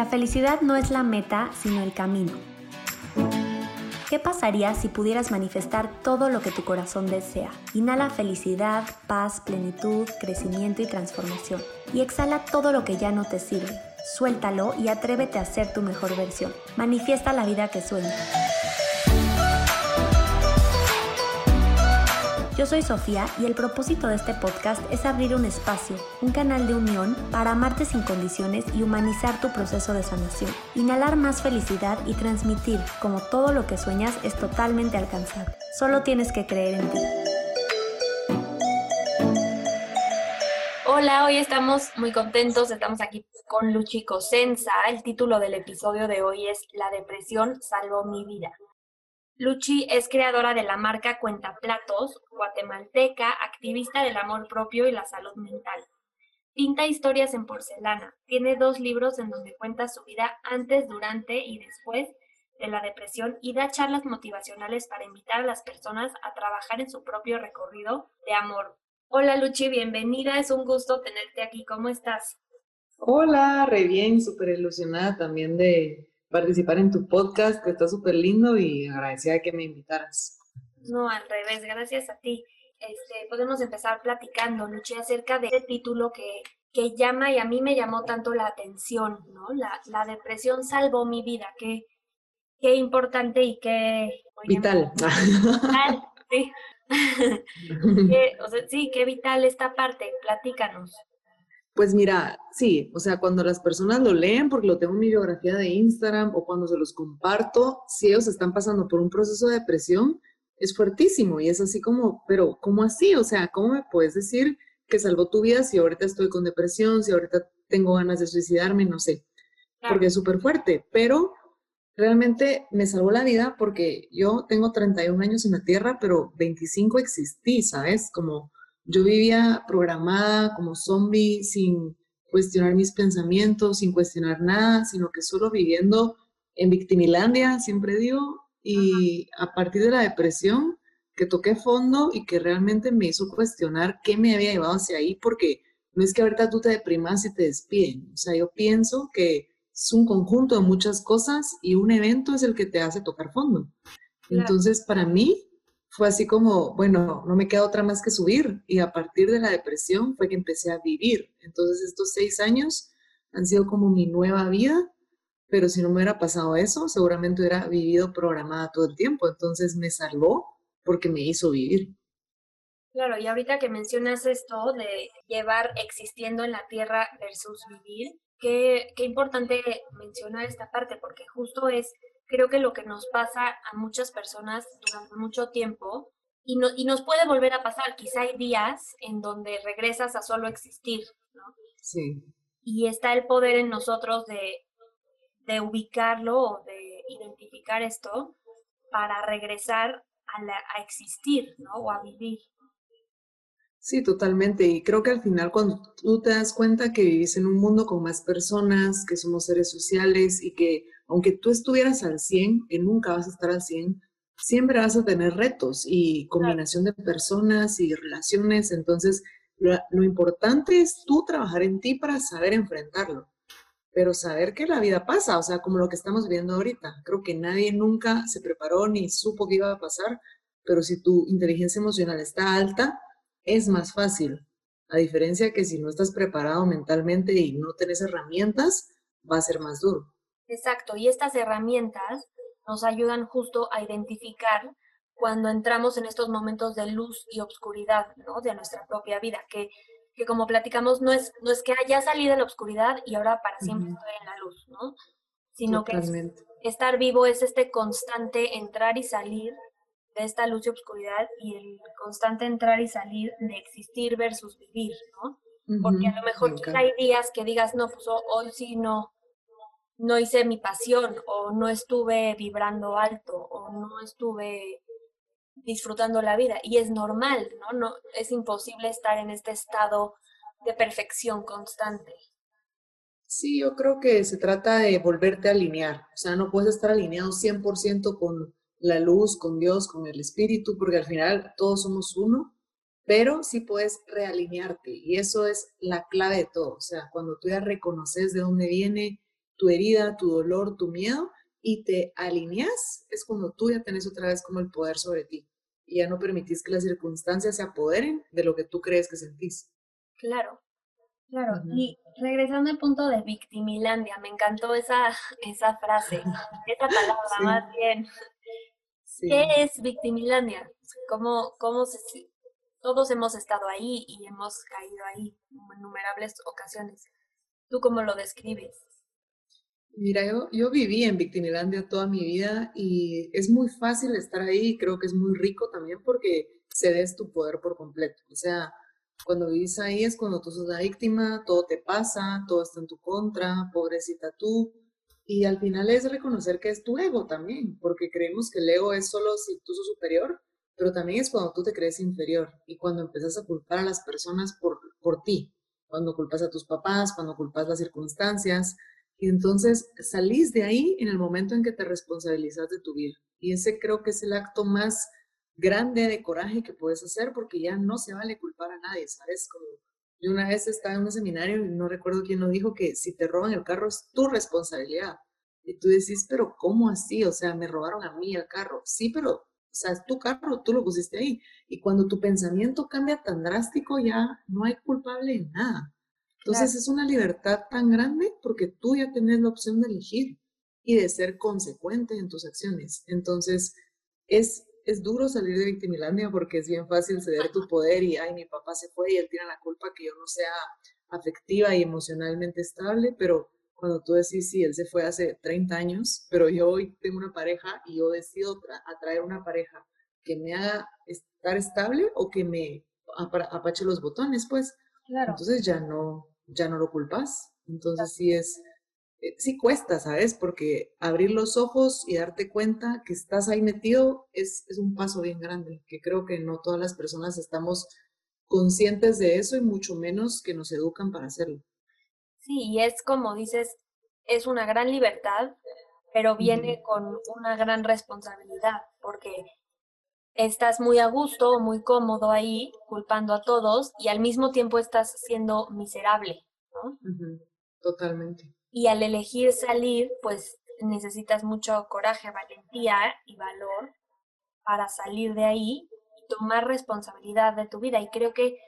La felicidad no es la meta, sino el camino. ¿Qué pasaría si pudieras manifestar todo lo que tu corazón desea? Inhala felicidad, paz, plenitud, crecimiento y transformación. Y exhala todo lo que ya no te sirve. Suéltalo y atrévete a ser tu mejor versión. Manifiesta la vida que sueñas. Yo soy Sofía y el propósito de este podcast es abrir un espacio, un canal de unión para amarte sin condiciones y humanizar tu proceso de sanación. Inhalar más felicidad y transmitir como todo lo que sueñas es totalmente alcanzable. Solo tienes que creer en ti. Hola, hoy estamos muy contentos, estamos aquí con Luchi Cosenza. El título del episodio de hoy es La depresión salvó mi vida. Luchi es creadora de la marca Cuenta Platos, guatemalteca, activista del amor propio y la salud mental. Pinta historias en porcelana. Tiene dos libros en donde cuenta su vida antes, durante y después de la depresión y da charlas motivacionales para invitar a las personas a trabajar en su propio recorrido de amor. Hola Luchi, bienvenida, es un gusto tenerte aquí. ¿Cómo estás? Hola, re bien, súper ilusionada también de, participar en tu podcast, que está súper lindo y agradecida de que me invitaras. No, al revés, gracias a ti. Este, podemos empezar platicando, Luchi, acerca de este título que, que llama y a mí me llamó tanto la atención, ¿no? La, la depresión salvó mi vida, qué, qué importante y qué... Vital. Vital, sí. o sea, sí, qué vital esta parte, platícanos. Pues mira, sí, o sea, cuando las personas lo leen, porque lo tengo en mi biografía de Instagram o cuando se los comparto, si ellos están pasando por un proceso de depresión, es fuertísimo y es así como, pero ¿cómo así? O sea, ¿cómo me puedes decir que salvó tu vida si ahorita estoy con depresión, si ahorita tengo ganas de suicidarme? No sé, porque es súper fuerte, pero realmente me salvó la vida porque yo tengo 31 años en la Tierra, pero 25 existí, ¿sabes? Como yo vivía programada como zombie sin cuestionar mis pensamientos, sin cuestionar nada, sino que solo viviendo en victimilandia, siempre digo, y a partir de la depresión, que toqué fondo y que realmente me hizo cuestionar qué me había llevado hacia ahí, porque no es que ahorita tú te deprimas y te despiden, o sea, yo pienso que es un conjunto de muchas cosas y un evento es el que te hace tocar fondo. Entonces, para mí, fue así como, bueno, no me queda otra más que subir. Y a partir de la depresión fue que empecé a vivir. Entonces estos seis años han sido como mi nueva vida, pero si no me hubiera pasado eso, seguramente hubiera vivido programada todo el tiempo. Entonces me salvó porque me hizo vivir. Claro, y ahorita que mencionas esto de llevar existiendo en la tierra versus vivir, qué, qué importante mencionar esta parte, porque justo es creo que lo que nos pasa a muchas personas durante mucho tiempo y, no, y nos puede volver a pasar. Quizá hay días en donde regresas a solo existir, ¿no? Sí. Y está el poder en nosotros de, de ubicarlo o de identificar esto para regresar a, la, a existir, ¿no? O a vivir. Sí, totalmente. Y creo que al final cuando tú te das cuenta que vivís en un mundo con más personas, que somos seres sociales y que aunque tú estuvieras al 100, que nunca vas a estar al 100, siempre vas a tener retos y combinación de personas y relaciones. Entonces, lo, lo, importante es tú trabajar en ti para saber enfrentarlo, pero saber que la vida pasa, o sea, como lo que estamos viendo ahorita. Creo que nadie nunca se preparó ni supo que iba a pasar, pero si tu inteligencia emocional está alta, es más fácil. A diferencia que si no estás preparado mentalmente y no tienes herramientas, va a ser más duro. Exacto, y estas herramientas nos ayudan justo a identificar cuando entramos en estos momentos de luz y obscuridad, ¿no? De nuestra propia vida, que, que como platicamos, no es, no es que haya salido de la oscuridad y ahora para siempre estoy en la luz, ¿no? Sino que estar vivo es este constante entrar y salir de esta luz y obscuridad y el constante entrar y salir de existir versus vivir, ¿no? Porque a lo mejor hay días que digas, no, pues hoy sí no, no hice mi pasión o no estuve vibrando alto o no estuve disfrutando la vida y es normal, ¿no? No es imposible estar en este estado de perfección constante. Sí, yo creo que se trata de volverte a alinear, o sea, no puedes estar alineado 100% con la luz, con Dios, con el espíritu, porque al final todos somos uno, pero sí puedes realinearte y eso es la clave de todo, o sea, cuando tú ya reconoces de dónde viene, tu herida, tu dolor, tu miedo y te alineas, es cuando tú ya tenés otra vez como el poder sobre ti y ya no permitís que las circunstancias se apoderen de lo que tú crees que sentís. Claro, claro. Y regresando al punto de victimilandia, me encantó esa, esa frase, esa palabra más bien. ¿Qué es victimilandia? ¿Cómo, cómo se, todos hemos estado ahí y hemos caído ahí en innumerables ocasiones? ¿Tú cómo lo describes? Mira, yo, yo viví en Victimilandia toda mi vida y es muy fácil estar ahí y creo que es muy rico también porque cedes tu poder por completo. O sea, cuando vivís ahí es cuando tú sos la víctima, todo te pasa, todo está en tu contra, pobrecita tú. Y al final es reconocer que es tu ego también, porque creemos que el ego es solo si tú sos superior, pero también es cuando tú te crees inferior y cuando empiezas a culpar a las personas por, por ti, cuando culpas a tus papás, cuando culpas las circunstancias. Y entonces salís de ahí en el momento en que te responsabilizas de tu vida. Y ese creo que es el acto más grande de coraje que puedes hacer porque ya no se vale culpar a nadie, ¿sabes? Como yo una vez estaba en un seminario y no recuerdo quién lo dijo, que si te roban el carro es tu responsabilidad. Y tú decís, pero ¿cómo así? O sea, me robaron a mí el carro. Sí, pero, o sea, es tu carro, tú lo pusiste ahí. Y cuando tu pensamiento cambia tan drástico, ya no hay culpable en nada. Entonces es una libertad tan grande porque tú ya tenés la opción de elegir y de ser consecuente en tus acciones. Entonces es es duro salir de victimilandia porque es bien fácil ceder tu poder y, ay, mi papá se fue y él tiene la culpa que yo no sea afectiva y emocionalmente estable, pero cuando tú decís, sí, él se fue hace 30 años, pero yo hoy tengo una pareja y yo decido atraer una pareja que me haga estar estable o que me apache los botones, pues, claro. entonces ya no, ya no lo culpas. Entonces sí es, eh, sí cuesta, ¿sabes? Porque abrir los ojos y darte cuenta que estás ahí metido es, es un paso bien grande, que creo que no todas las personas estamos conscientes de eso y mucho menos que nos educan para hacerlo. Sí, y es como dices, es una gran libertad, pero viene con una gran responsabilidad, porque estás muy a gusto, muy cómodo ahí, culpando a todos, y al mismo tiempo estás siendo miserable, ¿no? Totalmente. Y al elegir salir, pues necesitas mucho coraje, valentía y valor para salir de ahí y tomar responsabilidad de tu vida. Y creo que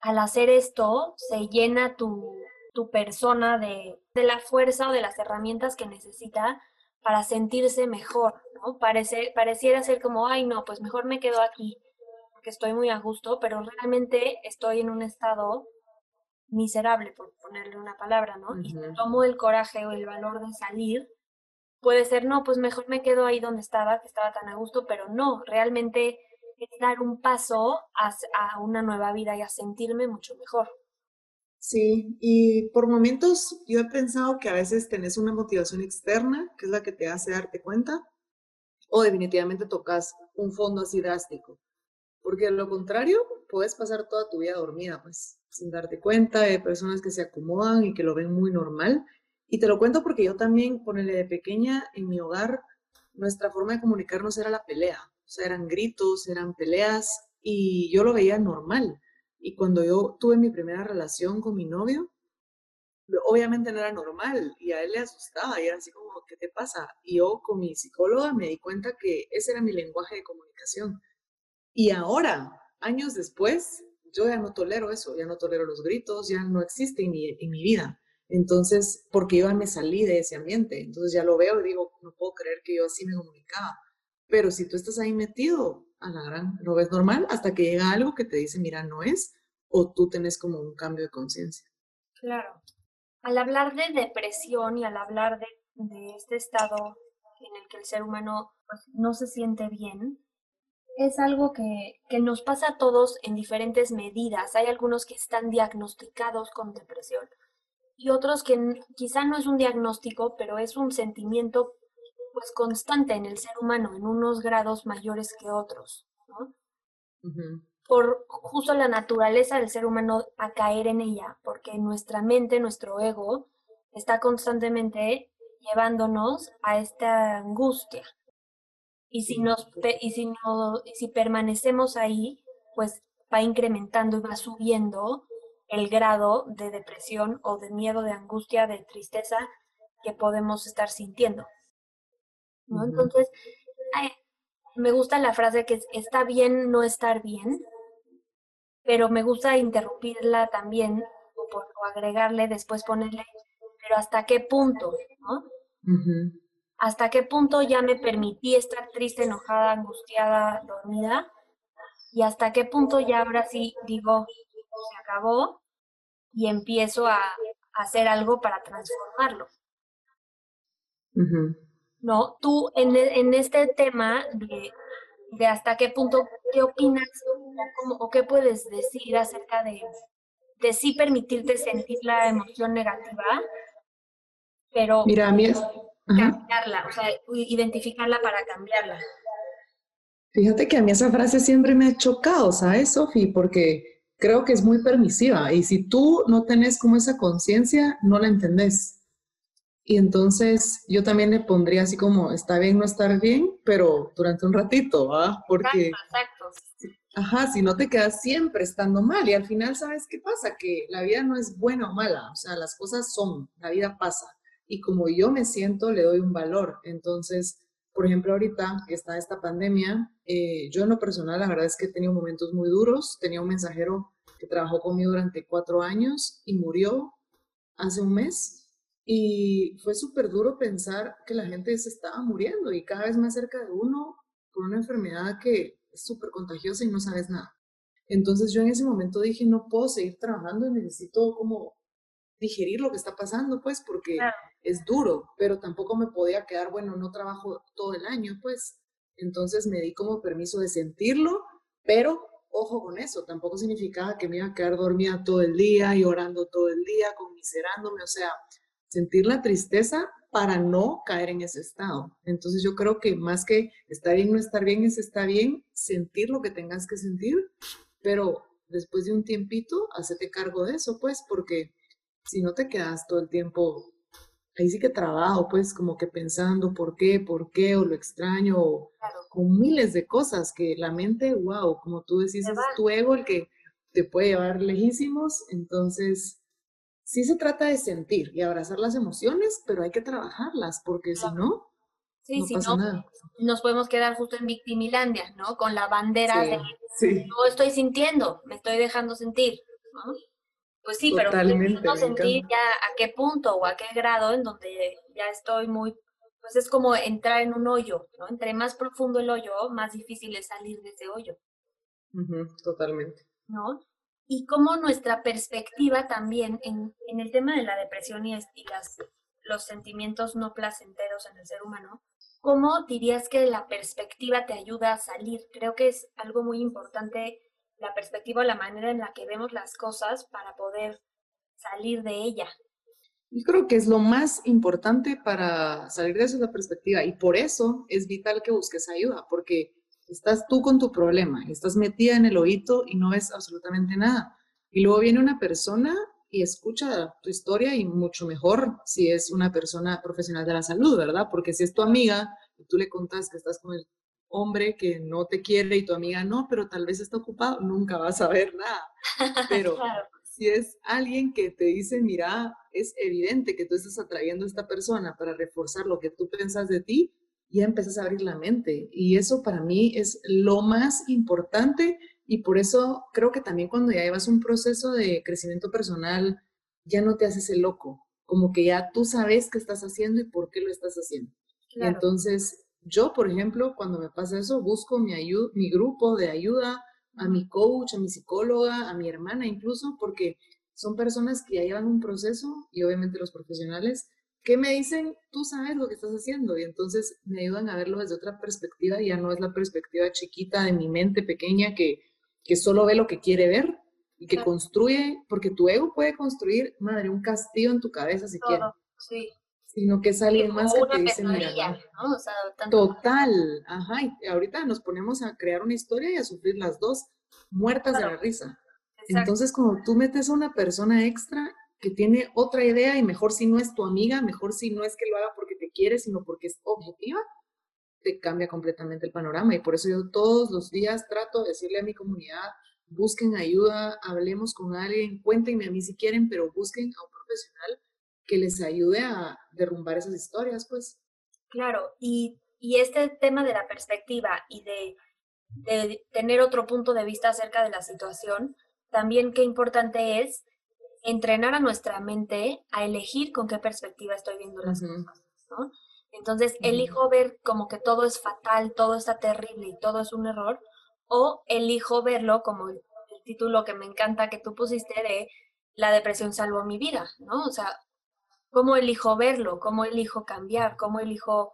al hacer esto se llena tu, tu persona de, de la fuerza o de las herramientas que necesita para sentirse mejor, ¿no? Parece, pareciera ser como, ay, no, pues mejor me quedo aquí, porque estoy muy a gusto, pero realmente estoy en un estado miserable, por ponerle una palabra, ¿no? Y tomo el coraje o el valor de salir, puede ser, no, pues mejor me quedo ahí donde estaba, que estaba tan a gusto, pero no, realmente es dar un paso a, a una nueva vida y a sentirme mucho mejor. Sí, y por momentos yo he pensado que a veces tenés una motivación externa, que es la que te hace darte cuenta, o definitivamente tocas un fondo así drástico. Porque de lo contrario, puedes pasar toda tu vida dormida, pues, sin darte cuenta, de personas que se acomodan y que lo ven muy normal. Y te lo cuento porque yo también, ponele de pequeña, en mi hogar, nuestra forma de comunicarnos era la pelea. O sea, eran gritos, eran peleas, y yo lo veía normal. Y cuando yo tuve mi primera relación con mi novio, obviamente no era normal y a él le asustaba y era así como, ¿qué te pasa? Y yo con mi psicóloga me di cuenta que ese era mi lenguaje de comunicación y ahora, años después, yo ya no tolero eso, ya no tolero los gritos, ya no existe en mi, vida. Entonces, porque yo ya me salí de ese ambiente, entonces ya lo veo y digo, no puedo creer que yo así me comunicaba. Pero si tú estás ahí metido, a la gran, lo ves normal hasta que llega algo que te dice, mira, no es, o tú tienes como un cambio de conciencia. Claro. Al hablar de depresión y al hablar de, de, este estado en el que el ser humano pues, no se siente bien, es algo que, que, nos pasa a todos en diferentes medidas. Hay algunos que están diagnosticados con depresión y otros que quizá no es un diagnóstico, pero es un sentimiento pues constante en el ser humano, en unos grados mayores que otros, ¿no? Por justo la naturaleza del ser humano a caer en ella, porque nuestra mente, nuestro ego, está constantemente llevándonos a esta angustia, y si, nos, y si, no, si permanecemos ahí, pues va incrementando y va subiendo el grado de depresión o de miedo, de angustia, de tristeza que podemos estar sintiendo. ¿No? Entonces, me gusta la frase que está bien no estar bien, pero me gusta interrumpirla también o, agregarle, después ponerle, pero hasta qué punto, ¿no? ¿Hasta qué punto ya me permití estar triste, enojada, angustiada, dormida? Y hasta qué punto ya ahora sí digo, se acabó y empiezo a, hacer algo para transformarlo. ¿No? Tú en, en este tema de, de, hasta qué punto, ¿qué opinas o, qué puedes decir acerca de, de sí permitirte sentir la emoción negativa, pero Mira, a mí es... cambiarla, o sea, identificarla para cambiarla? Fíjate que a mí esa frase siempre me ha chocado, ¿sabes, Sofi? Porque creo que es muy permisiva y si tú no tenés como esa conciencia, no la entendés. Y entonces yo también le pondría así como, está bien no estar bien, pero durante un ratito, ¿va? Porque... Exacto, Ajá, si no te quedas siempre estando mal y al final, ¿sabes qué pasa? Que la vida no es buena o mala, o sea, las cosas son, la vida pasa. Y como yo me siento, le doy un valor. Entonces, por ejemplo, ahorita que está esta pandemia, eh, yo en lo personal, la verdad es que he tenido momentos muy duros. Tenía un mensajero que trabajó conmigo durante cuatro años y murió hace un mes. Y fue súper duro pensar que la gente se estaba muriendo y cada vez más cerca de uno por una enfermedad que es súper contagiosa y no sabes nada. Entonces yo en ese momento dije, no puedo seguir trabajando, necesito como digerir lo que está pasando, pues, porque es duro, pero tampoco me podía quedar, bueno, no trabajo todo el año, pues. Entonces me di como permiso de sentirlo, pero ojo con eso, tampoco significaba que me iba a quedar dormida todo el día, llorando todo el día, conmiserándome, o sea, sentir la tristeza para no caer en ese estado. Entonces yo creo que más que estar bien, no estar bien, es estar bien, sentir lo que tengas que sentir, pero después de un tiempito, hacete cargo de eso, pues, porque si no te quedas todo el tiempo, ahí sí que trabajo, pues como que pensando por qué, por qué, o lo extraño, o con miles de cosas que la mente, wow, como tú decís, es tu ego el que te puede llevar lejísimos, entonces sí se trata de sentir y abrazar las emociones, pero hay que trabajarlas, porque si no, sí, no pasa nada. Nos podemos quedar justo en victimilandia, ¿no? Con la bandera de no estoy sintiendo, me estoy dejando sentir, ¿no? Pues sí, pero no sentir ya a qué punto o a qué grado en donde ya estoy muy, pues es como entrar en un hoyo, ¿no? Entre más profundo el hoyo, más difícil es salir de ese hoyo. totalmente. ¿No? Y como nuestra perspectiva también en, en el tema de la depresión y, y las, los sentimientos no placenteros en el ser humano, ¿cómo dirías que la perspectiva te ayuda a salir? Creo que es algo muy importante la perspectiva, la manera en la que vemos las cosas para poder salir de ella. Yo creo que es lo más importante para salir de esa perspectiva y por eso es vital que busques ayuda, porque estás tú con tu problema, estás metida en el oído y no ves absolutamente nada. Y luego viene una persona y escucha tu historia y mucho mejor si es una persona profesional de la salud, ¿verdad? Porque si es tu amiga y tú le contas que estás con el hombre que no te quiere y tu amiga no, pero tal vez está ocupado, nunca vas a ver nada. Pero si es alguien que te dice, mira, es evidente que tú estás atrayendo a esta persona para reforzar lo que tú piensas de ti, ya empiezas a abrir la mente. Y eso para mí es lo más importante y por eso creo que también cuando ya llevas un proceso de crecimiento personal, ya no te haces el loco, como que ya tú sabes qué estás haciendo y por qué lo estás haciendo. entonces yo, por ejemplo, cuando me pasa eso, busco mi, mi grupo de ayuda, a mi coach, a mi psicóloga, a mi hermana incluso, porque son personas que ya llevan un proceso y obviamente los profesionales que me dicen, tú sabes lo que estás haciendo y entonces me ayudan a verlo desde otra perspectiva, ya no es la perspectiva chiquita de mi mente pequeña que, que solo ve lo que quiere ver y que construye, porque tu ego puede construir, madre, un castillo en tu cabeza si quiere. Sí. Sino que es alguien más que te dice, mira, total, ajá, y ahorita nos ponemos a crear una historia y a sufrir las dos muertas de la risa. Entonces, cuando tú metes a una persona extra que tiene otra idea y mejor si no es tu amiga, mejor si no es que lo haga porque te quiere, sino porque es objetiva, te cambia completamente el panorama. Y por eso yo todos los días trato de decirle a mi comunidad, busquen ayuda, hablemos con alguien, cuéntenme a mí si quieren, pero busquen a un profesional que les ayude a derrumbar esas historias, pues. Claro, y, y este tema de la perspectiva y de, de tener otro punto de vista acerca de la situación, también qué importante es entrenar a nuestra mente a elegir con qué perspectiva estoy viendo las cosas, ¿no? Entonces, elijo ver como que todo es fatal, todo está terrible y todo es un error, o elijo verlo como el, título que me encanta que tú pusiste de La depresión salvó mi vida, ¿no? O sea, ¿cómo elijo verlo? ¿Cómo elijo cambiar? ¿Cómo elijo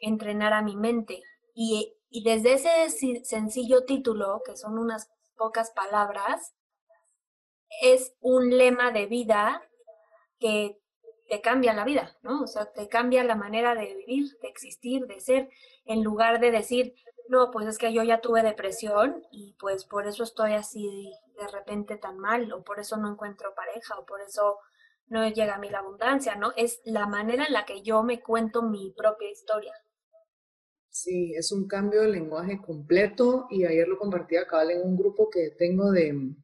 entrenar a mi mente? Y, y desde ese sencillo título, que son unas pocas palabras, es un lema de vida que te cambia la vida, ¿no? O sea, te cambia la manera de vivir, de existir, de ser, en lugar de decir, no, pues es que yo ya tuve depresión y pues por eso estoy así de repente tan mal, o por eso no encuentro pareja, o por eso no llega a mí la abundancia, ¿no? Es la manera en la que yo me cuento mi propia historia. Sí, es un cambio de lenguaje completo y ayer lo compartí acá en un grupo que tengo de,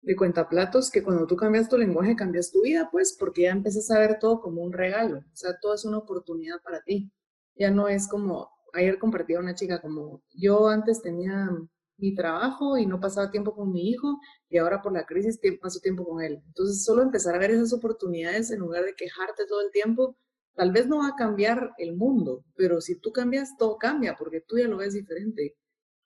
de cuentaplatos que cuando tú cambias tu lenguaje, cambias tu vida, pues, porque ya empiezas a ver todo como un regalo, o sea, todo es una oportunidad para ti. Ya no es como, ayer compartía una chica como, yo antes tenía mi trabajo y no pasaba tiempo con mi hijo y ahora por la crisis paso tiempo con él. Entonces, solo empezar a ver esas oportunidades en lugar de quejarte todo el tiempo, tal vez no va a cambiar el mundo, pero si tú cambias, todo cambia porque tú ya lo ves diferente.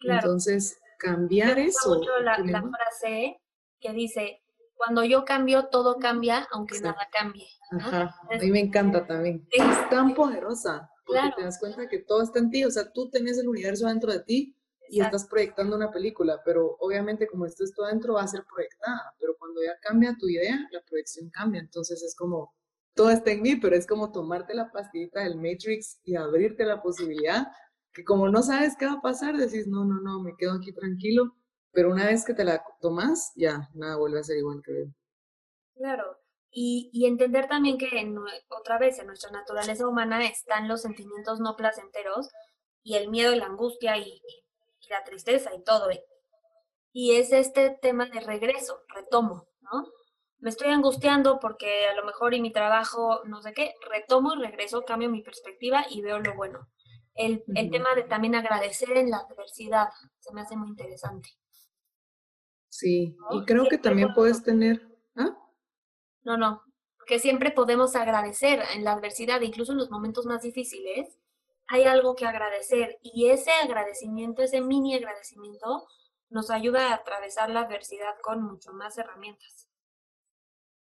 Entonces, cambiar eso. la, la frase que dice, cuando yo cambio, todo cambia, aunque nada cambie. Ajá, a mí me encanta también. Es tan poderosa, porque te das cuenta que todo está en ti, o sea, tú tenés el universo dentro de ti y estás proyectando una película, pero obviamente como esto es todo dentro va a ser proyectada, pero cuando ya cambia tu idea, la proyección cambia, entonces es como, todo está en mí, pero es como tomarte la pastillita del Matrix y abrirte la posibilidad, que como no sabes qué va a pasar, decís, no, no, no, me quedo aquí tranquilo pero una vez que te la tomas, ya, nada vuelve a ser igual que bien. Claro, y, y, entender también que otra vez en nuestra naturaleza humana están los sentimientos no placenteros y el miedo y la angustia y, la tristeza y todo. Y es este tema de regreso, retomo, ¿no? Me estoy angustiando porque a lo mejor y mi trabajo, no sé qué, retomo y regreso, cambio mi perspectiva y veo lo bueno. El, el tema de también agradecer en la adversidad se me hace muy interesante. Sí, y creo que también puedes tener... ¿ah? No, no, que siempre podemos agradecer en la adversidad, incluso en los momentos más difíciles, hay algo que agradecer y ese agradecimiento, ese mini agradecimiento, nos ayuda a atravesar la adversidad con mucho más herramientas.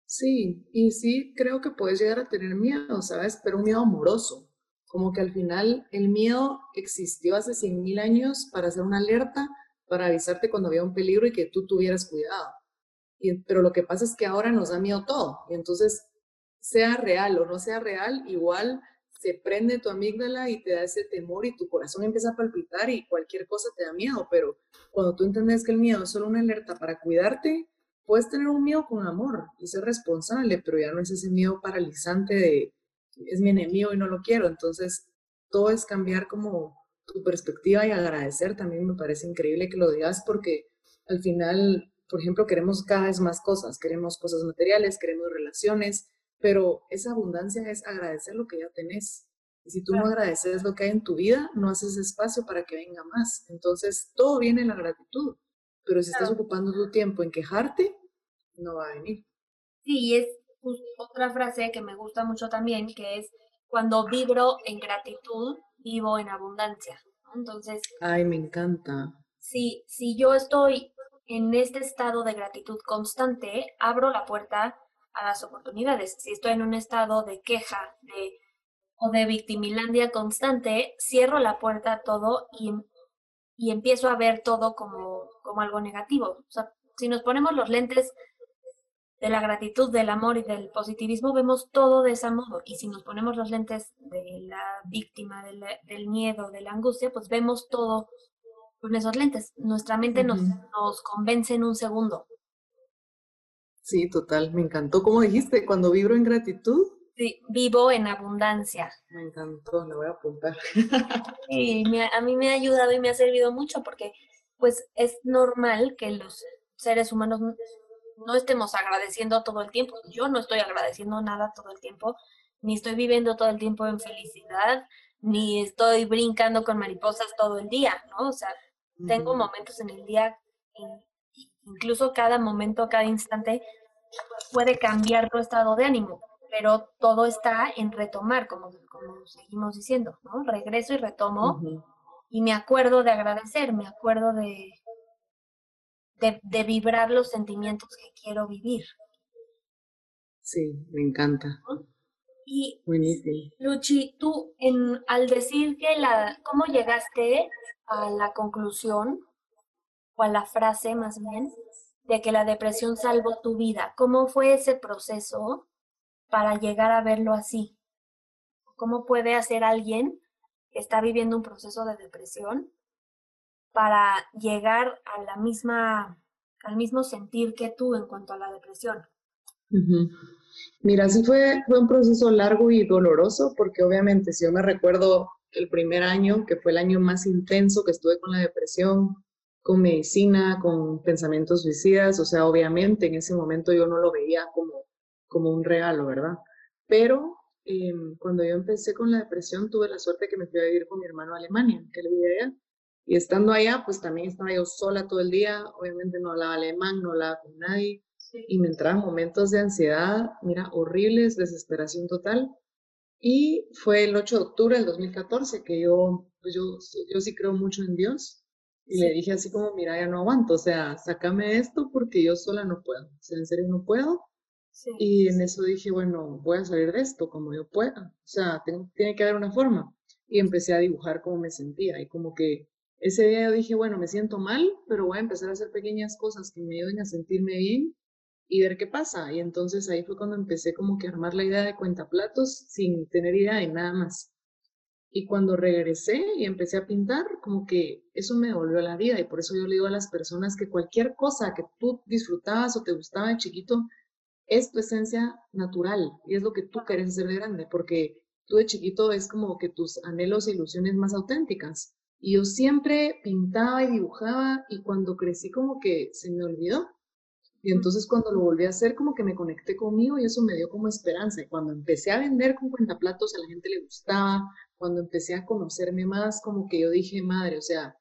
Sí, y sí creo que puedes llegar a tener miedo, ¿sabes? Pero un miedo amoroso, como que al final el miedo existió hace 100.000 años para hacer una alerta para avisarte cuando había un peligro y que tú tuvieras cuidado. Pero lo que pasa es que ahora nos da miedo todo. Y entonces, sea real o no sea real, igual se prende tu amígdala y te da ese temor y tu corazón empieza a palpitar y cualquier cosa te da miedo. Pero cuando tú entiendes que el miedo es solo una alerta para cuidarte, puedes tener un miedo con amor y ser responsable, pero ya no es ese miedo paralizante de es mi enemigo y no lo quiero. Entonces, todo es cambiar como tu perspectiva y agradecer también me parece increíble que lo digas porque al final, por ejemplo, queremos cada vez más cosas, queremos cosas materiales, queremos relaciones, pero esa abundancia es agradecer lo que ya tenés. Y si tú no agradeces lo que hay en tu vida, no haces espacio para que venga más. Entonces, todo viene en la gratitud. Pero si estás ocupando tu tiempo en quejarte, no va a venir. Sí, y es otra frase que me gusta mucho también, que es cuando vibro en gratitud, vivo en abundancia. Entonces. Ay, me encanta. Si, si yo estoy en este estado de gratitud constante, abro la puerta a las oportunidades. Si estoy en un estado de queja de, o de victimilandia constante, cierro la puerta a todo y, y empiezo a ver todo como, como algo negativo. O sea, si nos ponemos los lentes de la gratitud, del amor y del positivismo, vemos todo de ese modo. Y si nos ponemos los lentes de la víctima, del, miedo, de la angustia, pues vemos todo con esos lentes. Nuestra mente nos, nos convence en un segundo. Sí, total. Me encantó. como dijiste? Cuando vibro en gratitud. Sí, vivo en abundancia. Me encantó, lo voy a apuntar. Sí, a mí me ha ayudado y me ha servido mucho porque pues es normal que los seres humanos no estemos agradeciendo todo el tiempo. Yo no estoy agradeciendo nada todo el tiempo, ni estoy viviendo todo el tiempo en felicidad, ni estoy brincando con mariposas todo el día, ¿no? O sea, tengo momentos en el día, incluso cada momento, cada instante puede cambiar tu estado de ánimo, pero todo está en retomar, como, como seguimos diciendo, ¿no? Regreso y retomo y me acuerdo de agradecer, me acuerdo de, de, vibrar los sentimientos que quiero vivir. Sí, me encanta. Y Luchi, tú en, al decir que la, ¿cómo llegaste a la conclusión o a la frase más bien de que la depresión salvó tu vida? ¿Cómo fue ese proceso para llegar a verlo así? ¿Cómo puede hacer alguien que está viviendo un proceso de depresión para llegar a la misma, al mismo sentir que tú en cuanto a la depresión. Mira, sí fue, fue un proceso largo y doloroso, porque obviamente si yo me recuerdo el primer año, que fue el año más intenso que estuve con la depresión, con medicina, con pensamientos suicidas, o sea, obviamente en ese momento yo no lo veía como, como un regalo, ¿verdad? Pero em, cuando yo empecé con la depresión tuve la suerte que me fui a vivir con mi hermano a Alemania, que él vivía allá. Y estando allá, pues también estaba yo sola todo el día, obviamente no hablaba alemán, no hablaba con nadie, y me entraban momentos de ansiedad, mira, horribles, desesperación total. Y fue el 8 de octubre del 2014 que yo, pues yo, yo sí creo mucho en Dios, y le dije así como, mira, ya no aguanto, o sea, sácame esto porque yo sola no puedo, o sea, en serio no puedo. y en eso dije, bueno, voy a salir de esto como yo pueda, o sea, tiene que haber una forma. Y empecé a dibujar cómo me sentía y como que ese día yo dije, bueno, me siento mal, pero voy a empezar a hacer pequeñas cosas que me ayuden a sentirme bien y ver qué pasa. Y entonces ahí fue cuando empecé como que a armar la idea de cuentaplatos sin tener idea de nada más. Y cuando regresé y empecé a pintar, como que eso me devolvió la vida y por eso yo le digo a las personas que cualquier cosa que tú disfrutabas o te gustaba de chiquito es tu esencia natural y es lo que tú quieres hacer de grande, porque tú de chiquito es como que tus anhelos e ilusiones más auténticas. Y yo siempre pintaba y dibujaba y cuando crecí como que se me olvidó. Y entonces cuando lo volví a hacer como que me conecté conmigo y eso me dio como esperanza. Y cuando empecé a vender con cuentaplatos a la gente le gustaba, cuando empecé a conocerme más, como que yo dije, madre, o sea,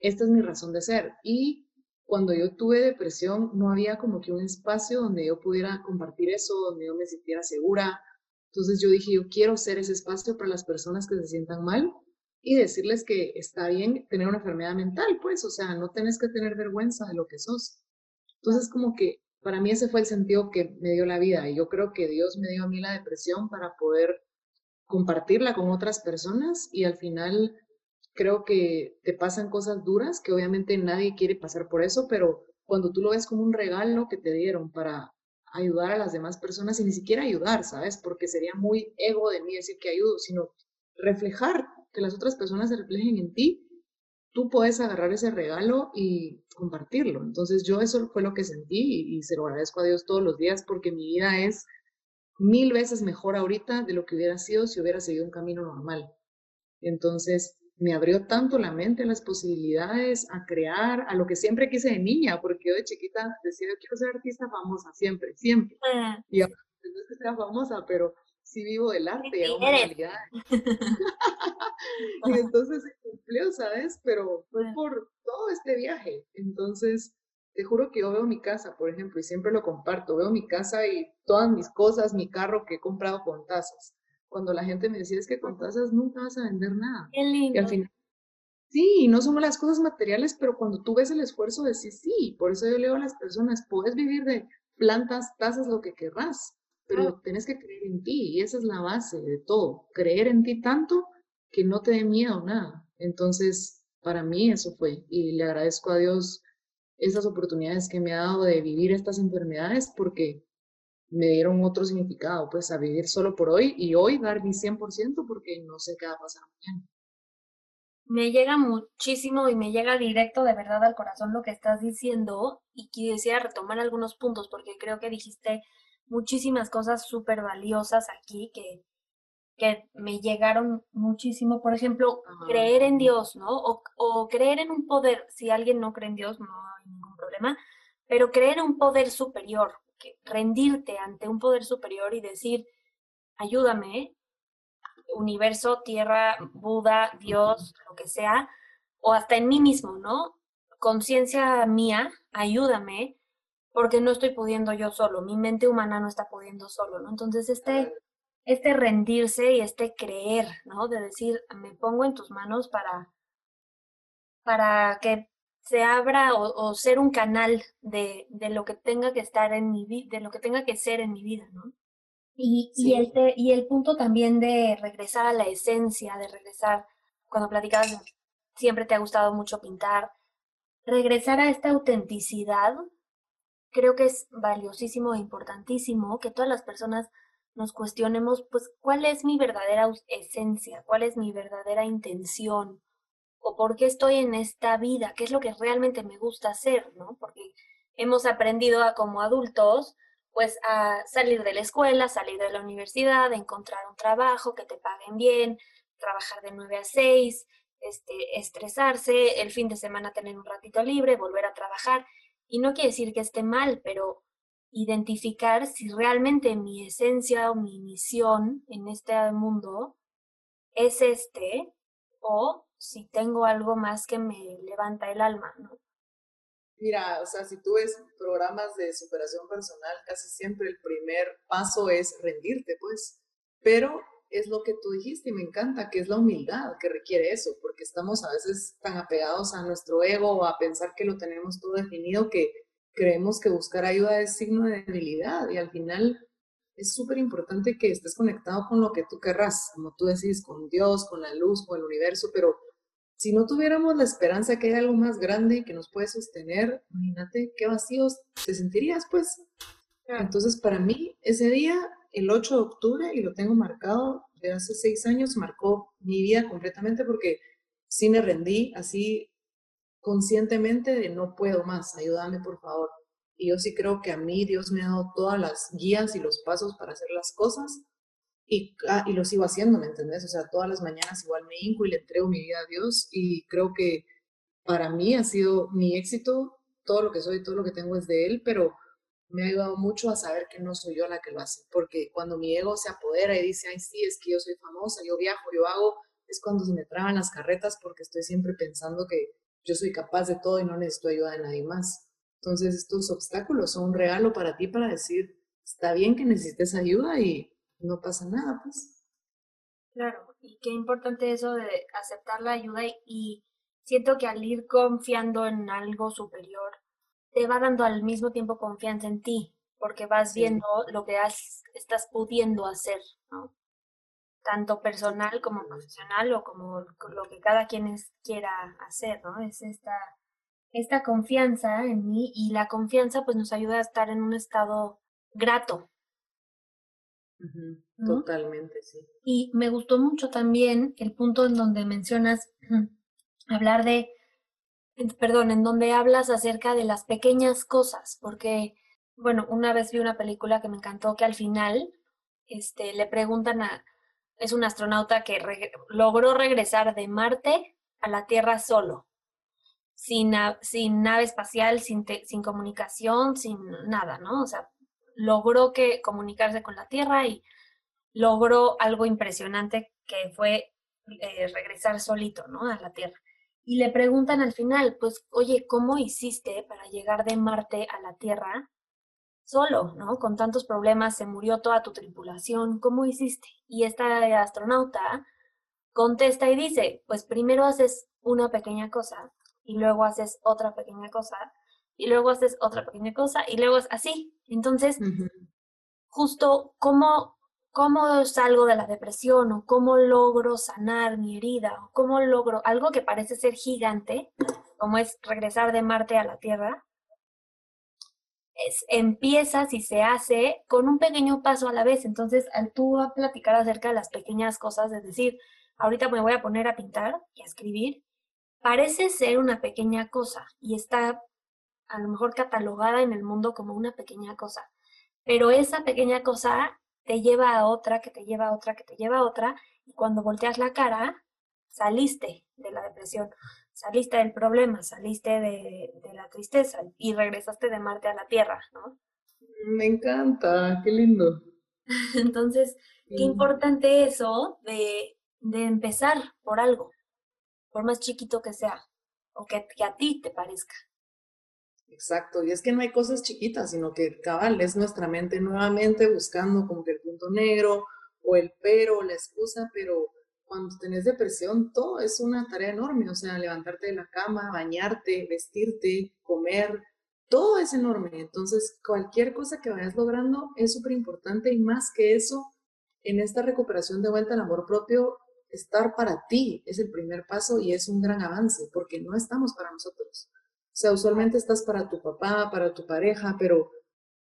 esta es mi razón de ser. Y cuando yo tuve depresión no había como que un espacio donde yo pudiera compartir eso, donde yo me sintiera segura. Entonces yo dije, yo quiero ser ese espacio para las personas que se sientan mal y decirles que está bien tener una enfermedad mental, pues, o sea, no tienes que tener vergüenza de lo que sos. Entonces, como que para mí ese fue el sentido que me dio la vida y yo creo que Dios me dio a mí la depresión para poder compartirla con otras personas y al final creo que te pasan cosas duras que obviamente nadie quiere pasar por eso, pero cuando tú lo ves como un regalo que te dieron para ayudar a las demás personas y ni siquiera ayudar, ¿sabes? Porque sería muy ego de mí decir que ayudo, sino reflejar que las otras personas se reflejen en ti, tú puedes agarrar ese regalo y compartirlo. Entonces yo eso fue lo que sentí y, se lo agradezco a Dios todos los días porque mi vida es mil veces mejor ahorita de lo que hubiera sido si hubiera seguido un camino normal. Entonces me abrió tanto la mente a las posibilidades, a crear, a lo que siempre quise de niña, porque yo de chiquita decía, quiero ser artista famosa, siempre, siempre. Ah. Y ahora no es que sea famosa, pero sí vivo del arte, y una realidad. y entonces se cumplió, ¿sabes? Pero fue por todo este viaje. Entonces, te juro que yo veo mi casa, por ejemplo, y siempre lo comparto, veo mi casa y todas mis cosas, mi carro que he comprado con tazas. Cuando la gente me decía, es que con tazas nunca vas a vender nada. Qué lindo. Y al final, sí, no somos las cosas materiales, pero cuando tú ves el esfuerzo, decís, sí, por eso yo leo a las personas, puedes vivir de plantas, tazas, lo que querrás, pero tienes que creer en ti y esa es la base de todo, creer en ti tanto que no te dé miedo nada. Entonces, para mí eso fue y le agradezco a Dios esas oportunidades que me ha dado de vivir estas enfermedades porque me dieron otro significado, pues a vivir solo por hoy y hoy dar mi 100% porque no sé qué va a pasar mañana. Me llega muchísimo y me llega directo de verdad al corazón lo que estás diciendo y quisiera retomar algunos puntos porque creo que dijiste muchísimas cosas súper valiosas aquí que, que me llegaron muchísimo. Por ejemplo, creer en Dios, ¿no? O, o, creer en un poder. Si alguien no cree en Dios, no hay ningún problema. pero creer en un poder superior, rendirte ante un poder superior y decir, ayúdame, universo, tierra, Buda, Dios, lo que sea, o hasta en mí mismo, ¿no? Conciencia mía, ayúdame, porque no estoy pudiendo yo solo, mi mente humana no está pudiendo solo, ¿no? Entonces, este, este rendirse y este creer, ¿no? De decir, me pongo en tus manos para, para que se abra o, ser un canal de, de, lo que tenga que estar en mi vida, de lo que tenga que ser en mi vida, ¿no? Y, y, el y el punto también de regresar a la esencia, de regresar, cuando platicabas, siempre te ha gustado mucho pintar, regresar a esta autenticidad, creo que es valiosísimo e importantísimo que todas las personas nos cuestionemos, pues, cuál es mi verdadera esencia, cuál es mi verdadera intención, o por qué estoy en esta vida, qué es lo que realmente me gusta hacer, ¿no? Porque hemos aprendido a como adultos, pues a salir de la escuela, salir de la universidad, encontrar un trabajo que te paguen bien, trabajar de 9 a 6, este, estresarse, el fin de semana tener un ratito libre, volver a trabajar. Y no quiere decir que esté mal, pero identificar si realmente mi esencia o mi misión en este mundo es este o si tengo algo más que me levanta el alma, ¿no? Mira, o sea, si tú ves programas de superación personal, casi siempre el primer paso es rendirte, pues. Pero es lo que tú dijiste y me encanta, que es la humildad que requiere eso, porque estamos a veces tan apegados a nuestro ego o a pensar que lo tenemos todo definido que creemos que buscar ayuda es signo de debilidad y al final es súper importante que estés conectado con lo que tú querrás, como tú decís, con Dios, con la luz, con el universo, pero si no tuviéramos la esperanza que hay algo más grande que nos puede sostener, imagínate qué vacíos te sentirías, pues. Entonces, para mí, ese día, el 8 de octubre, y lo tengo marcado de hace seis años, marcó mi vida completamente porque sí me rendí así conscientemente de no puedo más, ayúdame por favor. Y yo sí creo que a mí Dios me ha dado todas las guías y los pasos para hacer las cosas y, ah, y lo sigo haciendo, ¿me entendés? O sea, todas las mañanas igual me hinco y le entrego mi vida a Dios y creo que para mí ha sido mi éxito, todo lo que soy, todo lo que tengo es de Él, pero me ha ayudado mucho a saber que no soy yo la que lo hace, porque cuando mi ego se apodera y dice, ay, sí, es que yo soy famosa, yo viajo, yo hago, es cuando se me traban las carretas porque estoy siempre pensando que yo soy capaz de todo y no necesito ayuda de nadie más. Entonces estos obstáculos son un regalo para ti para decir, está bien que necesites ayuda y no pasa nada, pues. Claro, y qué importante eso de aceptar la ayuda y, siento que al ir confiando en algo superior, te va dando al mismo tiempo confianza en ti, porque vas viendo lo que has, estás pudiendo hacer, ¿no? tanto personal como profesional o como lo que cada quien quiera hacer, ¿no? Es esta, esta confianza en mí y la confianza pues nos ayuda a estar en un estado grato. Totalmente, sí. Y me gustó mucho también el punto en donde mencionas hablar de, perdón, en donde hablas acerca de las pequeñas cosas, porque, bueno, una vez vi una película que me encantó que al final, este, le preguntan a, es un astronauta que logró regresar de Marte a la Tierra solo, sin, nave espacial, sin, sin comunicación, sin nada, ¿no? O sea, logró que comunicarse con la Tierra y logró algo impresionante que fue eh, regresar solito, ¿no? A la Tierra. Y le preguntan al final, pues, oye, ¿cómo hiciste para llegar de Marte a la Tierra solo, ¿no? Con tantos problemas, se murió toda tu tripulación, ¿cómo hiciste? Y esta astronauta contesta y dice, pues primero haces una pequeña cosa y luego haces otra pequeña cosa y luego haces otra pequeña cosa y luego es así. Entonces, justo cómo, cómo salgo de la depresión o cómo logro sanar mi herida o cómo logro algo que parece ser gigante, como es regresar de Marte a la Tierra, es, empiezas y se hace con un pequeño paso a la vez. Entonces, al tú a platicar acerca de las pequeñas cosas, es decir, ahorita me voy a poner a pintar y a escribir, parece ser una pequeña cosa y está a lo mejor catalogada en el mundo como una pequeña cosa. Pero esa pequeña cosa te lleva a otra, que te lleva a otra, que te lleva a otra, y cuando volteas la cara, saliste de la depresión. saliste del problema, saliste de, la tristeza y regresaste de Marte a la Tierra, ¿no? Me encanta, qué lindo. Entonces, qué importante eso de, de, empezar por algo, por más chiquito que sea, o que, que a ti te parezca. Exacto, y es que no hay cosas chiquitas, sino que cabal es nuestra mente nuevamente buscando como que el punto negro o el pero, la excusa, pero cuando tenés depresión, todo es una tarea enorme, o sea, levantarte de la cama, bañarte, vestirte, comer, todo es enorme. Entonces, cualquier cosa que vayas logrando es súper importante y más que eso, en esta recuperación de vuelta al amor propio, estar para ti es el primer paso y es un gran avance, porque no estamos para nosotros. Sea, usualmente estás para tu papá, para tu pareja, pero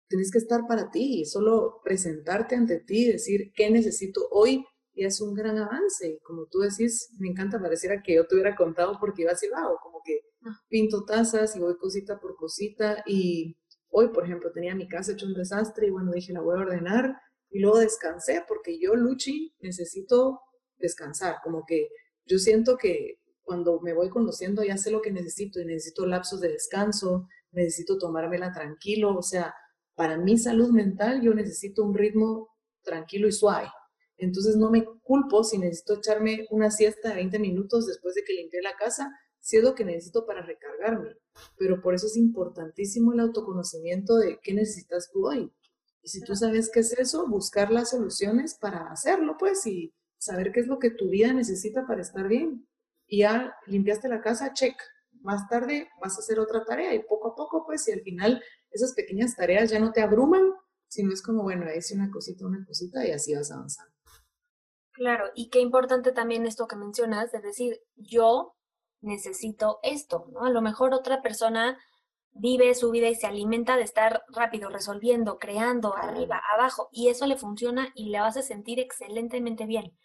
tienes que estar para ti, solo presentarte ante ti, decir qué necesito hoy y es un gran avance. Como tú decís, me encanta, pareciera que yo te hubiera contado porque iba así, wow, como que ah. pinto tazas y voy cosita por cosita y hoy, por ejemplo, tenía mi casa hecho un desastre y bueno, dije, la voy a ordenar y luego descansé porque yo, Luchi, necesito descansar, como que yo siento que cuando me voy conociendo ya sé lo que necesito y necesito lapsos de descanso, necesito tomármela tranquilo, o sea, para mi salud mental yo necesito un ritmo tranquilo y suave. Entonces no me culpo si necesito echarme una siesta de 20 minutos después de que limpié la casa, si es lo que necesito para recargarme. Pero por eso es importantísimo el autoconocimiento de qué necesitas tú hoy. Y si tú sabes qué es eso, buscar las soluciones para hacerlo, pues, y saber qué es lo que tu vida necesita para estar bien y ya limpiaste la casa, check. Más tarde vas a hacer otra tarea y poco a poco, pues, y al final esas pequeñas tareas ya no te abruman, sino es como, bueno, hice una cosita, una cosita y así vas avanzando. Claro, y qué importante también esto que mencionas, de decir, yo necesito esto, ¿no? A lo mejor otra persona vive su vida y se alimenta de estar rápido, resolviendo, creando, arriba, abajo, y eso le funciona y le hace sentir excelentemente bien.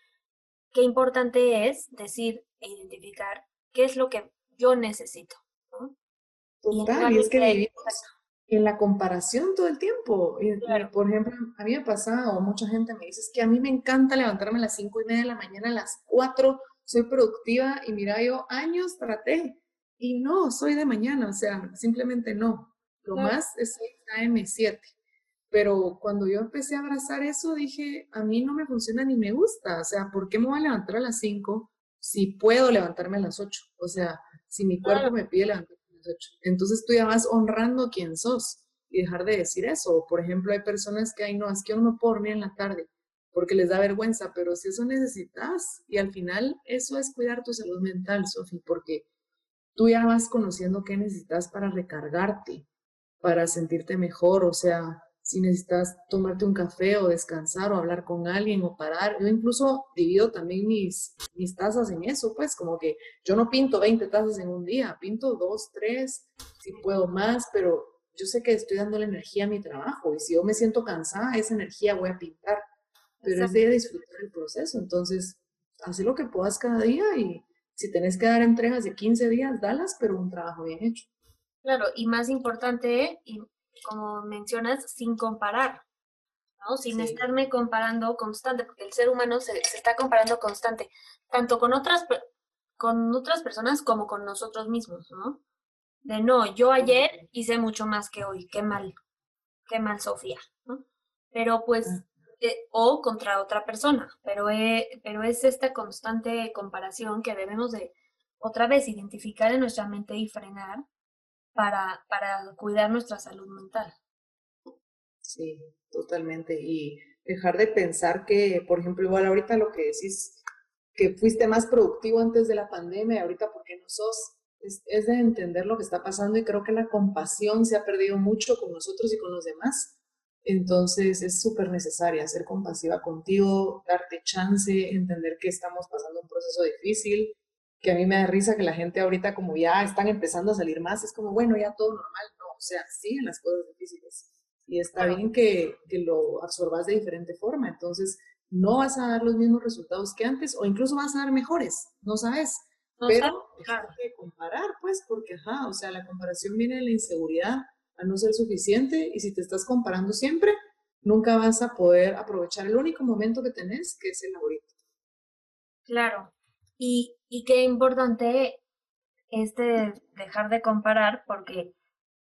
Qué importante es decir, e identificar qué es lo que yo necesito. ¿no? Total, y, es que vivimos en la comparación todo el tiempo. Por ejemplo, a mí me pasa, o mucha gente me dice, es que a mí me encanta levantarme a las cinco y media de la mañana, a las cuatro, soy productiva y mira, yo años traté y no, soy de mañana, o sea, simplemente no. Lo más es AM7. Pero cuando yo empecé a abrazar eso, dije, a mí no me funciona ni me gusta. O sea, ¿por qué me voy a levantar a las 5 si puedo levantarme a las 8. O sea, si mi cuerpo me pide levantarme a las 8. Entonces tú ya vas honrando quién sos y dejar de decir eso. Por ejemplo, hay personas que, ay, no, es que yo no me puedo dormir en la tarde porque les da vergüenza, pero si eso necesitas, y al final eso es cuidar tu salud mental, Sofi, porque tú ya vas conociendo qué necesitas para recargarte, para sentirte mejor, o sea, si necesitas tomarte un café o descansar o hablar con alguien o parar. Yo incluso divido también mis, mis tazas en eso, pues como que yo no pinto 20 tazas en un día, pinto dos, tres, si puedo más, pero yo sé que estoy dando la energía a mi trabajo y si yo me siento cansada, esa energía voy a pintar, pero es de disfrutar el proceso. Entonces, haz lo que puedas cada día y si tenés que dar entregas de 15 días, dalas, pero un trabajo bien hecho. Claro, y más importante, y como mencionas, sin comparar, ¿no? Sin estarme comparando constante, porque el ser humano se, está comparando constante, tanto con otras, con otras personas como con nosotros mismos, ¿no? De no, yo ayer hice mucho más que hoy, qué mal, qué mal Sofía, ¿no? Pero pues, eh, o contra otra persona, pero, eh, pero es esta constante comparación que debemos de, otra vez, identificar en nuestra mente y frenar para, para cuidar nuestra salud mental. Sí, totalmente. Y dejar de pensar que, por ejemplo, igual ahorita lo que decís, que fuiste más productivo antes de la pandemia, ahorita porque no sos, es, es de entender lo que está pasando y creo que la compasión se ha perdido mucho con nosotros y con los demás. Entonces es súper necesaria ser compasiva contigo, darte chance, entender que estamos pasando un proceso difícil, que a mí me da risa que la gente ahorita como ya están empezando a salir más, es como, bueno, ya todo normal, no, o sea, siguen las cosas difíciles. Y está bien que, que lo absorbas de diferente forma, entonces no vas a dar los mismos resultados que antes o incluso vas a dar mejores, no sabes. Pero dejar de comparar, pues, porque, ajá, o sea, la comparación viene de la inseguridad a no ser suficiente y si te estás comparando siempre, nunca vas a poder aprovechar el único momento que tenés, que es el ahorita. Claro, y, y qué importante este dejar de comparar porque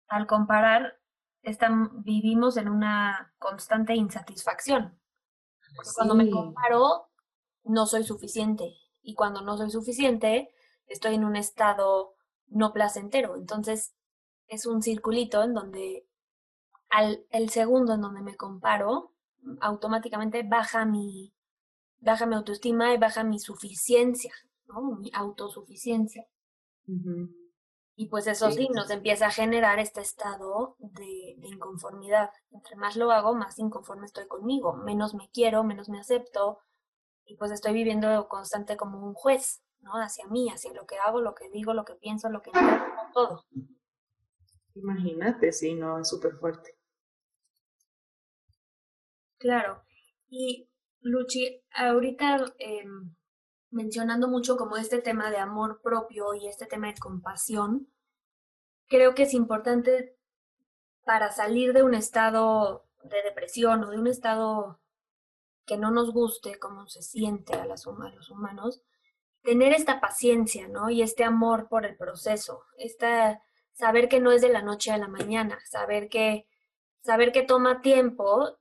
al comparar están, vivimos en una constante insatisfacción. cuando me comparo, no soy suficiente. Y cuando no soy suficiente, estoy en un estado no placentero. Entonces, es un circulito en donde al el segundo en donde me comparo, automáticamente baja mi, baja mi autoestima y baja mi suficiencia, ¿no? mi autosuficiencia. Y pues eso sí. nos empieza a generar este estado de, de, inconformidad. Entre más lo hago, más inconforme estoy conmigo, menos me quiero, menos me acepto, y pues estoy viviendo constante como un juez, ¿no? Hacia mí, hacia lo que hago, lo que digo, lo que pienso, lo que entiendo, todo. Imagínate, sí, no, es súper fuerte. Claro. Y Luchi, ahorita eh, mencionando mucho como este tema de amor propio y este tema de compasión, creo que es importante para salir de un estado de depresión o de un estado que no nos guste cómo se siente a, las, a los humanos, tener esta paciencia, ¿no? Y este amor por el proceso, esta, saber que no es de la noche a la mañana, saber que, saber que toma tiempo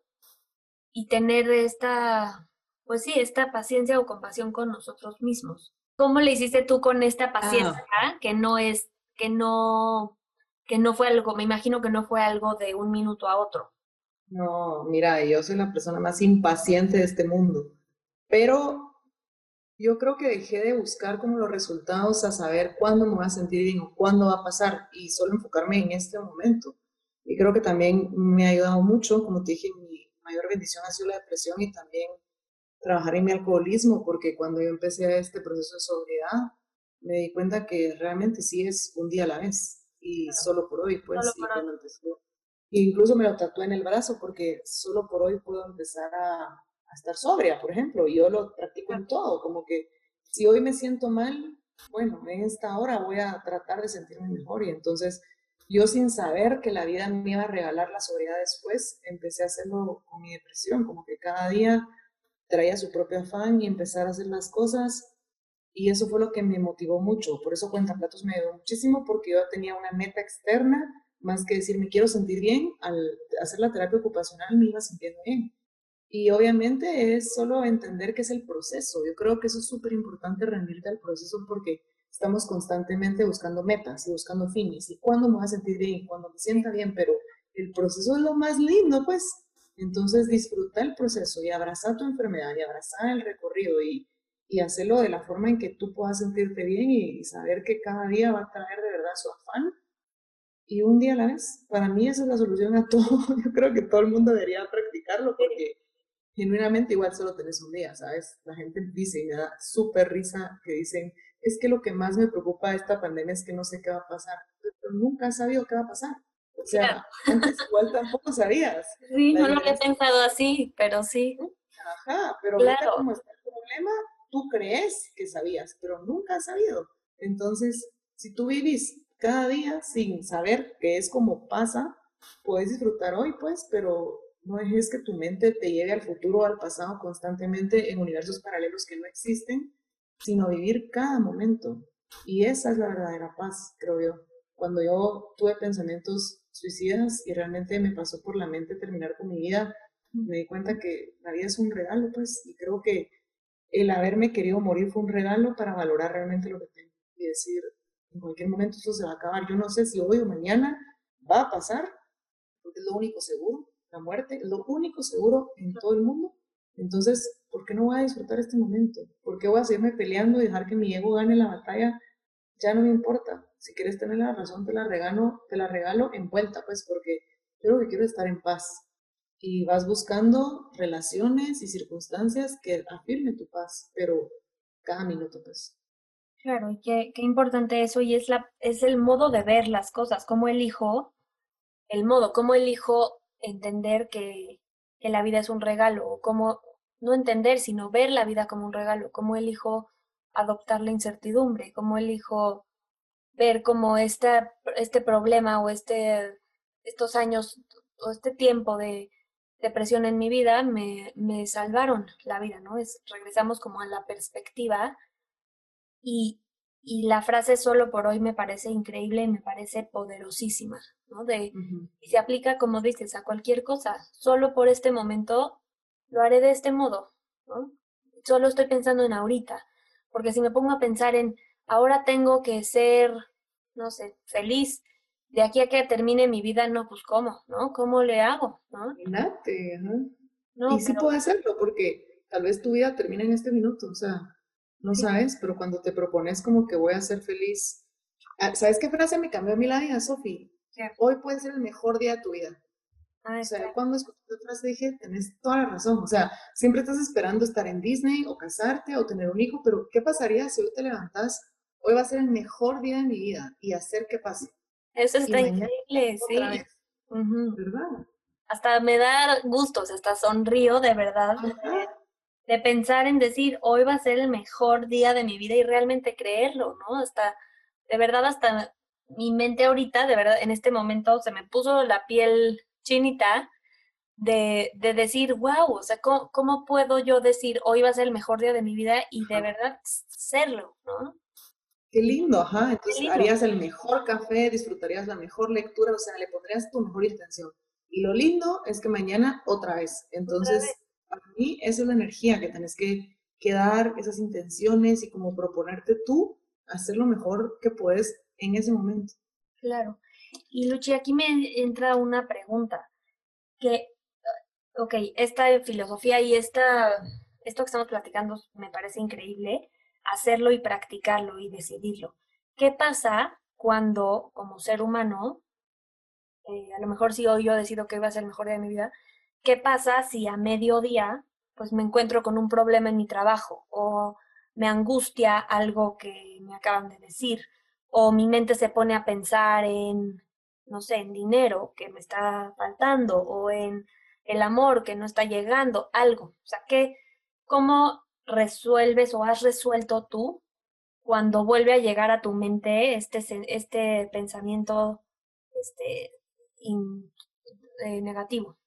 y tener esta pues sí, esta paciencia o compasión con nosotros mismos. ¿Cómo le hiciste tú con esta ah. paciencia que no es, que no, que no fue algo, me imagino que no fue algo de un minuto a otro? No, mira, yo soy la persona más impaciente de este mundo, pero yo creo que dejé de buscar como los resultados a saber cuándo me voy a sentir bien o cuándo va a pasar y solo enfocarme en este momento. Y creo que también me ha ayudado mucho, como te dije, mi mayor bendición ha sido la depresión y también trabajar en mi alcoholismo, porque cuando yo empecé este proceso de sobriedad, me di cuenta que realmente sí es un día a la vez y solo por hoy, pues. Y incluso me lo tatué en el brazo porque solo por hoy puedo empezar a, a estar sobria, por ejemplo. Y yo lo practico en todo, como que si hoy me siento mal, bueno, en esta hora voy a tratar de sentirme mejor. Y entonces yo sin saber que la vida me iba a regalar la sobriedad después, empecé a hacerlo con mi depresión, como que cada día traía su propio afán y empezar a hacer las cosas. Y eso fue lo que me motivó mucho. Por eso Cuenta Platos me ayudó muchísimo porque yo tenía una meta externa, más que decir me quiero sentir bien, al hacer la terapia ocupacional me iba sintiendo bien. Y obviamente es solo entender que es el proceso. Yo creo que eso es súper importante rendirte al proceso porque estamos constantemente buscando metas y buscando fines. ¿Y cuándo me voy a sentir bien? Cuando me sienta bien, pero el proceso es lo más lindo, pues entonces disfruta el proceso y abraza tu enfermedad y abraza el recorrido y, y hacerlo de la forma en que tú puedas sentirte bien y, saber que cada día va a traer de verdad su afán y un día a la vez. Para mí esa es la solución a todo. Yo creo que todo el mundo debería practicarlo porque genuinamente igual solo tenés un día, ¿sabes? La gente dice y me da súper risa que dicen, es que lo que más me preocupa de esta pandemia es que no sé qué va a pasar, pero nunca has sabido qué va a pasar. O sea, antes igual tampoco sabías. Sí, no lo había pensado así, pero sí. Ajá, pero claro. como está el problema, tú crees que sabías, pero nunca has sabido. Entonces, si tú vivís cada día sin saber qué es como pasa, puedes disfrutar hoy, pues, pero no dejes que tu mente te lleve al futuro o al pasado constantemente en universos paralelos que no existen, sino vivir cada momento. Y esa es la verdadera paz, creo yo. Cuando yo tuve pensamientos suicidas y realmente me pasó por la mente terminar con mi vida, me di cuenta que la vida es un regalo, pues, y creo que el haberme querido morir fue un regalo para valorar realmente lo que tengo y decir, en cualquier momento esto se va a acabar. Yo no sé si hoy o mañana va a pasar, porque es lo único seguro, la muerte es lo único seguro en todo el mundo. Entonces, ¿por qué no voy a disfrutar este momento? ¿Por qué voy a seguirme peleando y dejar que mi ego gane la batalla? Ya no me importa si quieres tener la razón, te la regalo, te la regalo en vuelta, pues, porque yo lo que quiero es estar en paz. Y vas buscando relaciones y circunstancias que afirmen tu paz, pero cada minuto, pues. Claro, y qué, qué importante eso, y es, la, es el modo de ver las cosas, cómo elijo, el modo, cómo elijo entender que, que la vida es un regalo, o cómo, no entender, sino ver la vida como un regalo, cómo elijo adoptar la incertidumbre, cómo elijo ver como esta, este problema o este, estos años o este tiempo de depresión en mi vida me, me salvaron la vida, ¿no? Es, regresamos como a la perspectiva y Y la frase solo por hoy me parece increíble y me parece poderosísima, ¿no? De, Y se aplica, como dices, a cualquier cosa. Solo por este momento lo haré de este modo, ¿no? Solo estoy pensando en ahorita. Porque si me pongo a pensar en ahora tengo que ser, no sé, feliz de aquí a que termine mi vida, no, pues cómo, ¿no? ¿Cómo le hago? ¿no? Imagínate, y sí puedo hacerlo, porque tal vez tu vida termine en este minuto, o sea, no sabes, pero cuando te propones como que voy a ser feliz, ah, ¿sabes qué frase me cambió a mi vida, Sofi? Hoy puede ser el mejor día de tu vida. Ah, o sea, cuando escuché esta frase dije, tenés toda la razón. O sea, siempre estás esperando estar en Disney o casarte o tener un hijo, pero ¿qué pasaría si hoy te levantas? Hoy va a ser el mejor día de mi vida y hacer que pase. Eso está increíble, sí. ¿Verdad? Hasta me da gusto, hasta sonrío de verdad de, pensar en decir, hoy va a ser el mejor día de mi vida y realmente creerlo, ¿no? Hasta, de verdad, hasta mi mente ahorita, de verdad, en este momento se me puso la piel chinita de, de decir, wow, o sea, ¿cómo, ¿cómo, puedo yo decir hoy va a ser el mejor día de mi vida y de verdad serlo, ¿no? Qué lindo, ajá. Entonces harías el mejor café, disfrutarías la mejor lectura, o sea, le pondrías tu mejor intención. Y lo lindo es que mañana otra vez. Entonces, para mí esa es la energía que tenés que, que dar, esas intenciones y como proponerte tú hacer lo mejor que puedes en ese momento. Claro. Y Luchi, aquí me entra una pregunta. Que, ok, esta filosofía y esta, esto que estamos platicando me parece increíble hacerlo y practicarlo y decidirlo. ¿Qué pasa cuando como ser humano, eh, a lo mejor si hoy yo decido que va a ser el mejor día de mi vida, ¿qué pasa si a mediodía pues me encuentro con un problema en mi trabajo o me angustia algo que me acaban de decir o mi mente se pone a pensar en, no sé, en dinero que me está faltando o en el amor que no está llegando, algo. O sea, ¿qué, ¿cómo resuelves o has resuelto tú cuando vuelve a llegar a tu mente este, este pensamiento este, eh, negativo?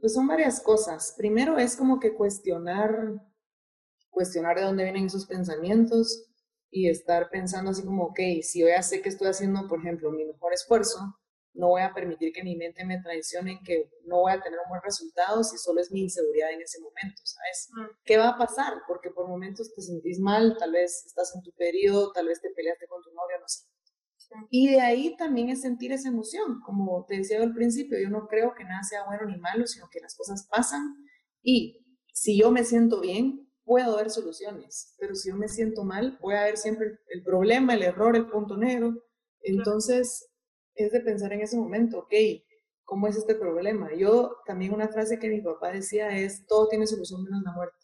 Pues son varias cosas. Primero es como que cuestionar, cuestionar de dónde vienen esos pensamientos y estar pensando así como, ok, si yo ya sé que estoy haciendo, por ejemplo, mi mejor esfuerzo, no voy a permitir que mi mente me traicione, que no voy a tener un buen resultado si solo es mi inseguridad en ese momento, ¿sabes? Mm. ¿Qué va a pasar? Porque por momentos te sentís mal, tal vez estás en tu periodo, tal vez te peleaste con tu novio, no sé. Y de ahí también es sentir esa emoción, como te decía al principio, yo no creo que nada sea bueno ni malo, sino que las cosas pasan y si yo me siento bien, puedo ver soluciones, pero si yo me siento mal, voy a ver siempre el problema, el error, el punto negro. Entonces, es de pensar en ese momento, ok, ¿cómo es este problema? Yo también una frase que mi papá decía es, todo tiene solución menos la muerte.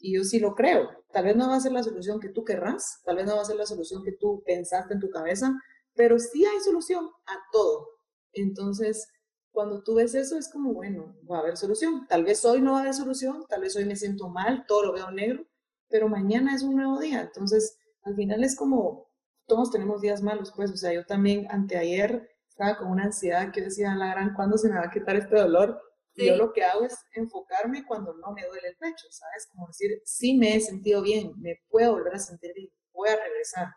Y yo sí lo creo. Tal vez no va a ser la solución que tú querrás, tal vez no va a ser la solución que tú pensaste en tu cabeza, pero sí hay solución a todo. Entonces, cuando tú ves eso, es como, bueno, va a haber solución. Tal vez hoy no va a haber solución, tal vez hoy me siento mal, todo lo veo negro, pero mañana es un nuevo día. Entonces, al final es como todos tenemos días malos, pues, o sea, yo también anteayer estaba con una ansiedad que decía, la gran, ¿cuándo se me va a quitar este dolor? Y yo lo que hago es enfocarme cuando no me duele el pecho, ¿sabes? Como decir, sí me he sentido bien, me puedo volver a sentir bien, voy a regresar.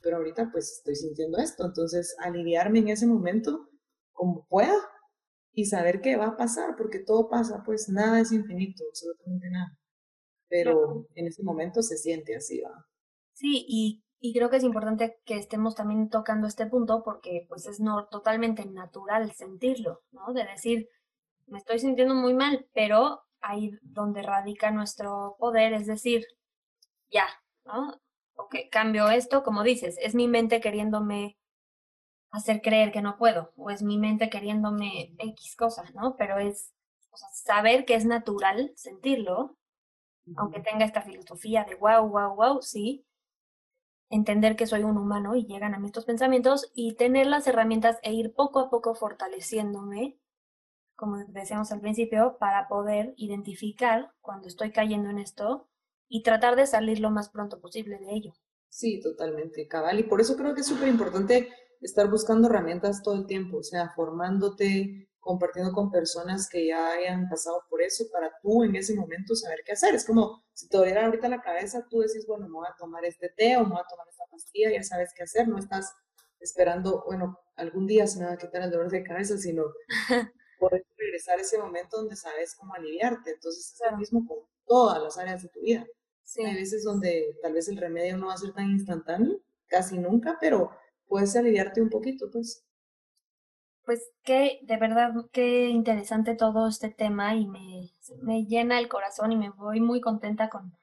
Pero ahorita pues estoy sintiendo esto, entonces aliviarme en ese momento como pueda y saber qué va a pasar, porque todo pasa, pues nada es infinito, absolutamente nada. Pero en ese momento se siente así, ¿va? Sí, y y creo que es importante que estemos también tocando este punto porque pues es no, totalmente natural sentirlo, ¿no? De decir, me estoy sintiendo muy mal, pero ahí donde radica nuestro poder, es decir, ya, ¿no? Ok, cambio esto, como dices, es mi mente queriéndome hacer creer que no puedo, o es mi mente queriéndome X cosas, ¿no? Pero es o sea, saber que es natural sentirlo, aunque tenga esta filosofía de wow, wow, wow, sí, entender que soy un humano y llegan a mí estos pensamientos y tener las herramientas e ir poco a poco fortaleciéndome, como decíamos al principio, para poder identificar cuando estoy cayendo en esto y tratar de salir lo más pronto posible de ello. Sí, totalmente, cabal. Y por eso creo que es súper importante estar buscando herramientas todo el tiempo, o sea, formándote, compartiendo con personas que ya hayan pasado por eso para tú en ese momento saber qué hacer. Es como si te doliera ahorita la cabeza, tú decís, bueno, me voy a tomar este té o me voy a tomar esta pastilla, ya sabes qué hacer, no estás esperando, bueno, algún día se me va a quitar el dolor de cabeza, sino poder regresar a ese momento donde sabes cómo aliviarte. Entonces es lo mismo con todas las áreas de tu vida. Hay veces donde tal vez el remedio no va a ser tan instantáneo, casi nunca, pero puedes aliviarte un poquito, pues. Pues qué, de verdad, qué interesante todo este tema y me, me llena el corazón y me voy muy contenta con,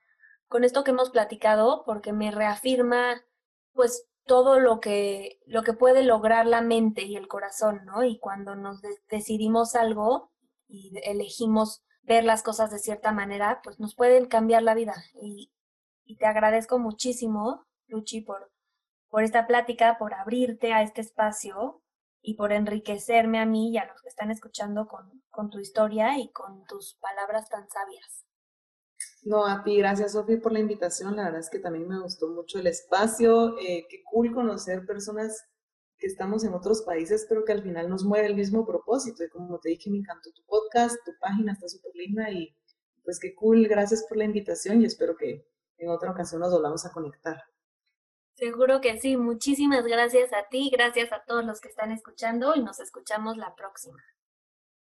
con esto que hemos platicado porque me reafirma pues todo lo que, lo que puede lograr la mente y el corazón, ¿no? Y cuando nos decidimos algo y elegimos ver las cosas de cierta manera, pues nos pueden cambiar la vida. Y, y te agradezco muchísimo, Luchi, por, por esta plática, por abrirte a este espacio y por enriquecerme a mí y a los que están escuchando con, con tu historia y con tus palabras tan sabias. No, a ti, gracias Sofi por la invitación. La verdad es que también me gustó mucho el espacio. Eh, qué cool conocer personas que estamos en otros países, pero que al final nos mueve el mismo propósito. Y como te dije, me encantó tu podcast, tu página está súper linda y pues qué cool. Gracias por la invitación y espero que en otra ocasión nos volvamos a conectar. Seguro que sí. Muchísimas gracias a ti, gracias a todos los que están escuchando y nos escuchamos la próxima.